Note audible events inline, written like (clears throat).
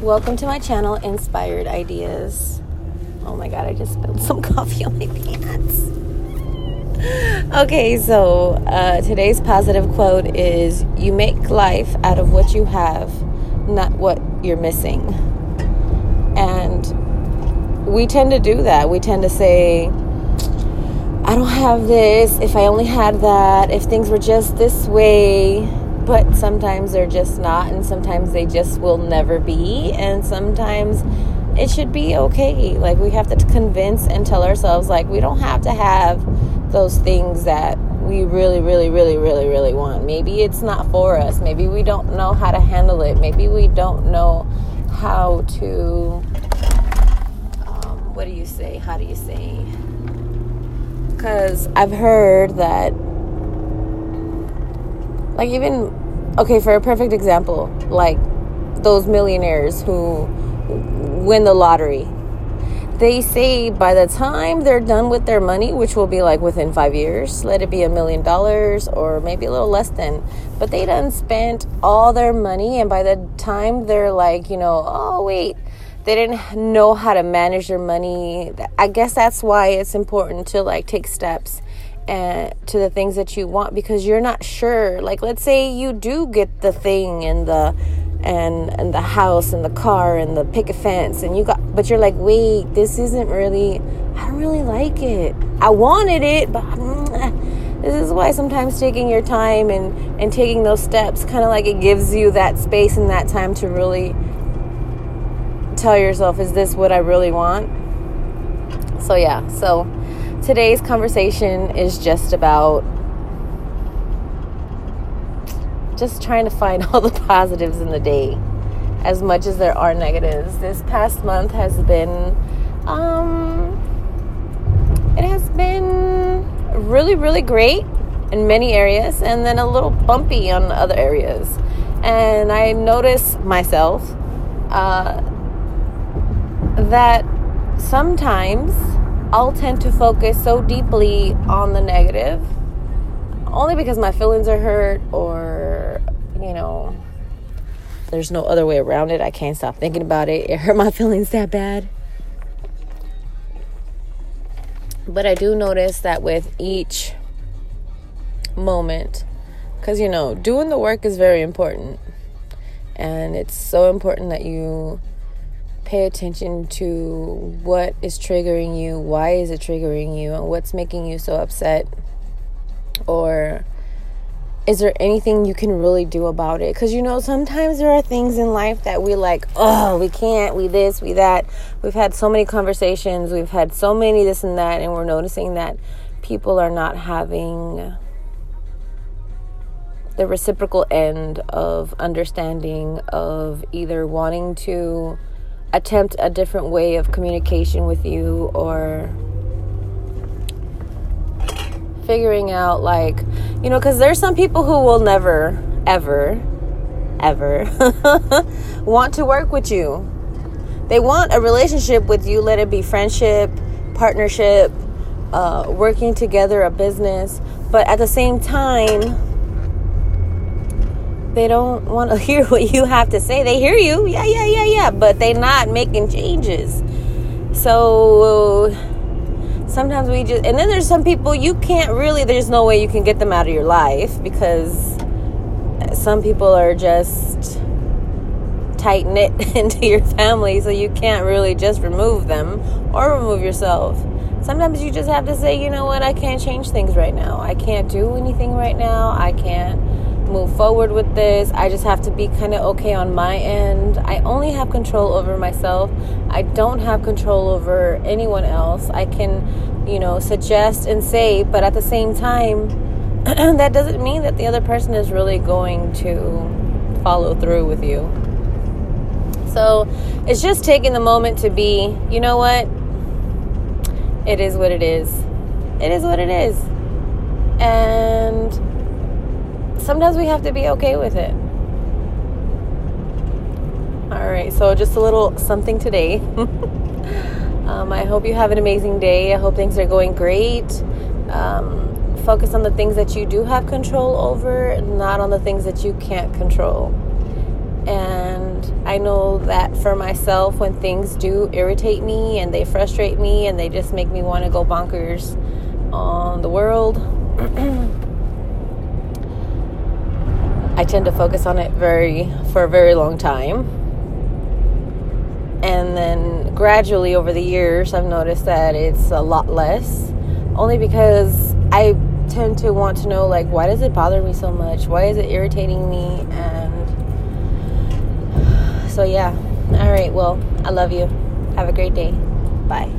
Welcome to my channel, Inspired Ideas. Oh my god, I just spilled (laughs) some coffee on my pants. Okay, so uh, today's positive quote is You make life out of what you have, not what you're missing. And we tend to do that. We tend to say, I don't have this, if I only had that, if things were just this way, but sometimes they're just not, and sometimes they just will never be, and sometimes it should be okay. Like, we have to convince and tell ourselves, like, we don't have to have those things that we really, really, really, really, really want. Maybe it's not for us. Maybe we don't know how to handle it. Maybe we don't know how to. Um, what do you say? How do you say? Because I've heard that, like, even okay, for a perfect example, like those millionaires who win the lottery. They say by the time they're done with their money, which will be like within five years, let it be a million dollars or maybe a little less than, but they done spent all their money, and by the time they're like, you know, oh wait, they didn't know how to manage their money. I guess that's why it's important to like take steps and to the things that you want because you're not sure. Like let's say you do get the thing and the and and the house and the car and the picket fence and you got but you're like, "Wait, this isn't really I don't really like it. I wanted it, but mm, this is why sometimes taking your time and and taking those steps kind of like it gives you that space and that time to really tell yourself, "Is this what I really want?" So yeah, so today's conversation is just about just trying to find (laughs) all the positives in the day as much as there are negatives. This past month has been um it has been really really great in many areas and then a little bumpy on other areas. And I notice myself uh, that sometimes I'll tend to focus so deeply on the negative only because my feelings are hurt or, you know, there's no other way around it. I can't stop thinking about it. It hurt my (laughs) feelings that bad. But I do notice that with each moment, because, you know, doing the work is very important. And it's so important that you pay attention to what is triggering you, why is it triggering you, and what's making you so upset. Or is there anything you can really do about it? Because you know, sometimes there are things in life that we like, oh, we can't, we this, we that. We've had so many conversations, we've had so many this and that, and we're noticing that people are not having the reciprocal end of understanding, of either wanting to attempt a different way of communication with you or figuring out like you know because there's some people who will never ever ever (laughs) want to work with you. They want a relationship with you let it be friendship partnership uh, working together a business. But at the same time they don't want to (laughs) hear what you have to say. They hear you, yeah, yeah, yeah, yeah, but they're not making changes. So sometimes we just, and then there's some people you can't really, there's no way you can get them out of your life because some people are just tight knit (laughs) into your family, so you can't really just remove them or remove yourself. Sometimes you just have to say, you know what, I can't change things right now. I can't do anything right now. I can't move forward with this. I just have to be kind of okay on my end. I only have control over myself. I don't have control over anyone else. I can, you know, suggest and say, but at the same time, (clears throat) that doesn't mean that the other person is really going to follow through with you. So it's just taking the moment to be, you know what? It is what it is. It is what it is. And sometimes we have to be okay with it. All right, so just a little something today. (laughs) um, I hope you have an amazing day. I hope things are going great. Um, focus on the things that you do have control over, not on the things that you can't control. And I know that for myself, when things do irritate me and they frustrate me and they just make me want to go bonkers on the world, (clears throat) I tend to focus on it very for a very long time. And then gradually over the years, I've noticed that it's a lot less. Only because I tend to want to know, like, why does it bother me so much? Why is it irritating me? And so, yeah. All right. Well, I love you. Have a great day. Bye.